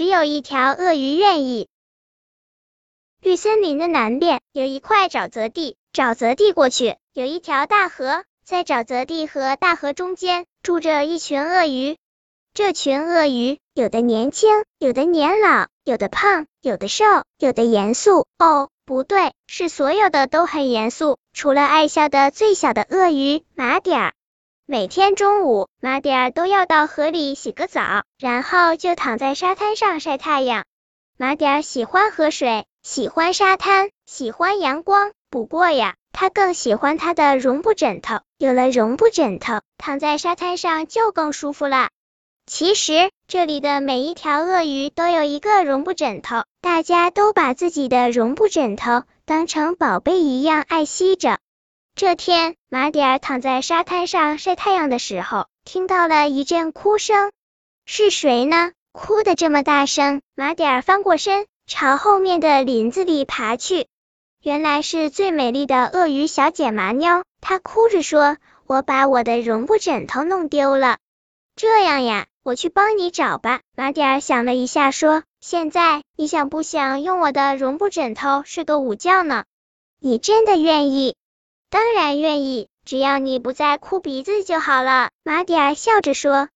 只有一条鳄鱼愿意。绿森林的南边有一块沼泽地，沼泽地过去有一条大河，在沼泽地和大河中间住着一群鳄鱼。这群鳄鱼有的年轻，有的年老，有的胖，有的瘦，有的严肃。哦，不对，是所有的都很严肃，除了爱笑的最小的鳄鱼马点儿。每天中午，马点儿都要到河里洗个澡，然后就躺在沙滩上晒太阳。马点儿喜欢河水，喜欢沙滩，喜欢阳光。不过呀，他更喜欢他的绒布枕头。有了绒布枕头，躺在沙滩上就更舒服了。其实，这里的每一条鳄鱼都有一个绒布枕头，大家都把自己的绒布枕头当成宝贝一样爱惜着。这天，马点儿躺在沙滩上晒太阳的时候，听到了一阵哭声。是谁呢？哭的这么大声？马点儿翻过身，朝后面的林子里爬去。原来是最美丽的鳄鱼小姐麻妞，她哭着说：“我把我的绒布枕头弄丢了。”这样呀。我去帮你找吧。马点儿想了一下，说：“现在你想不想用我的绒布枕头睡个午觉呢？你真的愿意？当然愿意，只要你不再哭鼻子就好了。”马点儿笑着说。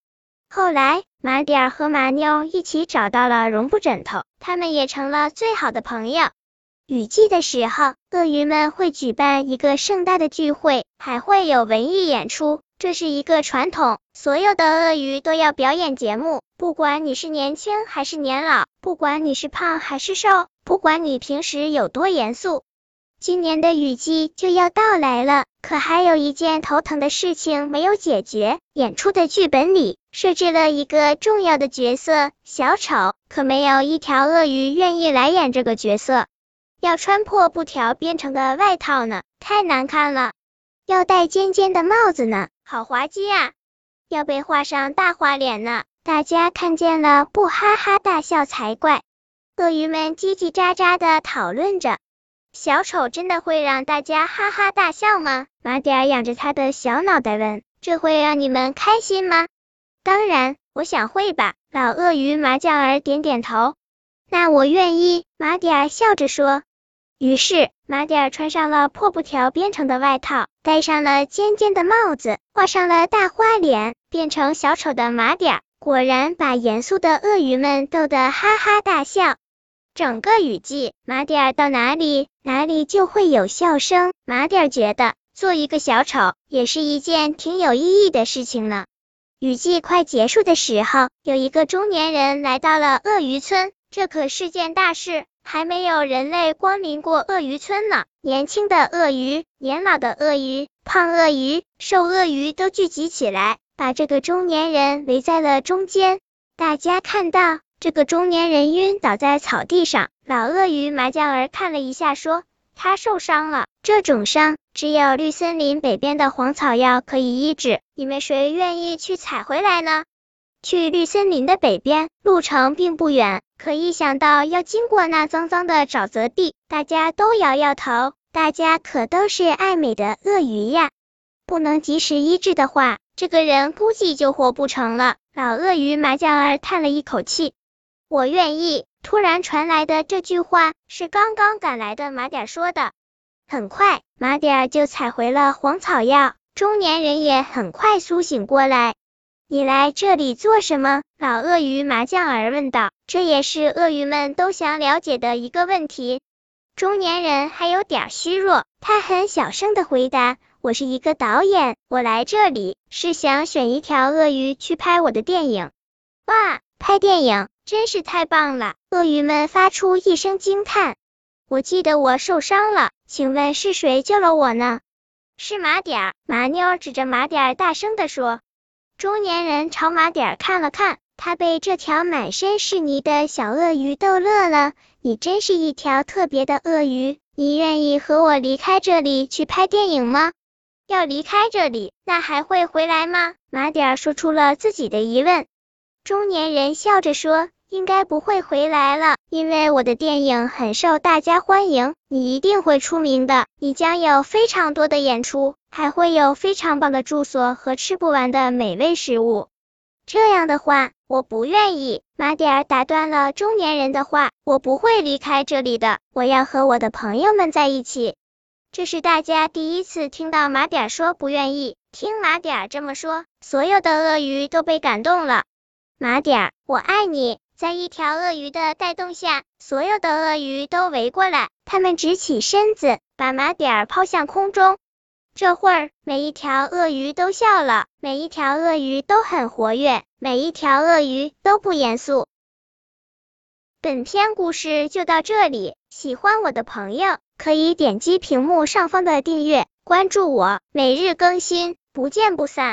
后来，马点儿和马妞一起找到了绒布枕头，他们也成了最好的朋友。雨季的时候，鳄鱼们会举办一个盛大的聚会，还会有文艺演出。这是一个传统，所有的鳄鱼都要表演节目，不管你是年轻还是年老，不管你是胖还是瘦，不管你平时有多严肃。今年的雨季就要到来了，可还有一件头疼的事情没有解决。演出的剧本里设置了一个重要的角色——小丑，可没有一条鳄鱼愿意来演这个角色。要穿破布条编成的外套呢，太难看了；要戴尖尖的帽子呢。好滑稽啊！要被画上大花脸呢，大家看见了不哈哈大笑才怪。鳄鱼们叽叽喳喳的讨论着，小丑真的会让大家哈哈大笑吗？马点儿仰着他的小脑袋问：“这会让你们开心吗？”当然，我想会吧。老鳄鱼麻将儿点点头。那我愿意。马点儿笑着说。于是，马点儿穿上了破布条编成的外套，戴上了尖尖的帽子，画上了大花脸，变成小丑的马点儿，果然把严肃的鳄鱼们逗得哈哈大笑。整个雨季，马点儿到哪里，哪里就会有笑声。马点儿觉得，做一个小丑也是一件挺有意义的事情呢。雨季快结束的时候，有一个中年人来到了鳄鱼村，这可是件大事。还没有人类光临过鳄鱼村呢。年轻的鳄鱼、年老的鳄鱼、胖鳄鱼、瘦鳄鱼都聚集起来，把这个中年人围在了中间。大家看到这个中年人晕倒在草地上，老鳄鱼麻将儿看了一下，说：“他受伤了，这种伤只有绿森林北边的黄草药可以医治。你们谁愿意去采回来呢？”去绿森林的北边，路程并不远。可一想到要经过那脏脏的沼泽地，大家都摇摇头。大家可都是爱美的鳄鱼呀，不能及时医治的话，这个人估计就活不成了。老鳄鱼麻将儿叹了一口气：“我愿意。”突然传来的这句话是刚刚赶来的马点说的。很快，马点就采回了黄草药，中年人也很快苏醒过来。你来这里做什么？老鳄鱼麻将儿问道。这也是鳄鱼们都想了解的一个问题。中年人还有点虚弱，他很小声的回答：“我是一个导演，我来这里是想选一条鳄鱼去拍我的电影。”哇，拍电影真是太棒了！鳄鱼们发出一声惊叹。我记得我受伤了，请问是谁救了我呢？是马点儿。马妞指着马点儿大声的说。中年人朝马点儿看了看，他被这条满身是泥的小鳄鱼逗乐了。你真是一条特别的鳄鱼，你愿意和我离开这里去拍电影吗？要离开这里，那还会回来吗？马点儿说出了自己的疑问。中年人笑着说。应该不会回来了，因为我的电影很受大家欢迎，你一定会出名的。你将有非常多的演出，还会有非常棒的住所和吃不完的美味食物。这样的话，我不愿意。马点儿打断了中年人的话，我不会离开这里的，我要和我的朋友们在一起。这是大家第一次听到马点儿说不愿意。听马点儿这么说，所有的鳄鱼都被感动了。马点儿，我爱你。在一条鳄鱼的带动下，所有的鳄鱼都围过来，它们直起身子，把马点儿抛向空中。这会儿，每一条鳄鱼都笑了，每一条鳄鱼都很活跃，每一条鳄鱼都不严肃。本篇故事就到这里，喜欢我的朋友可以点击屏幕上方的订阅，关注我，每日更新，不见不散。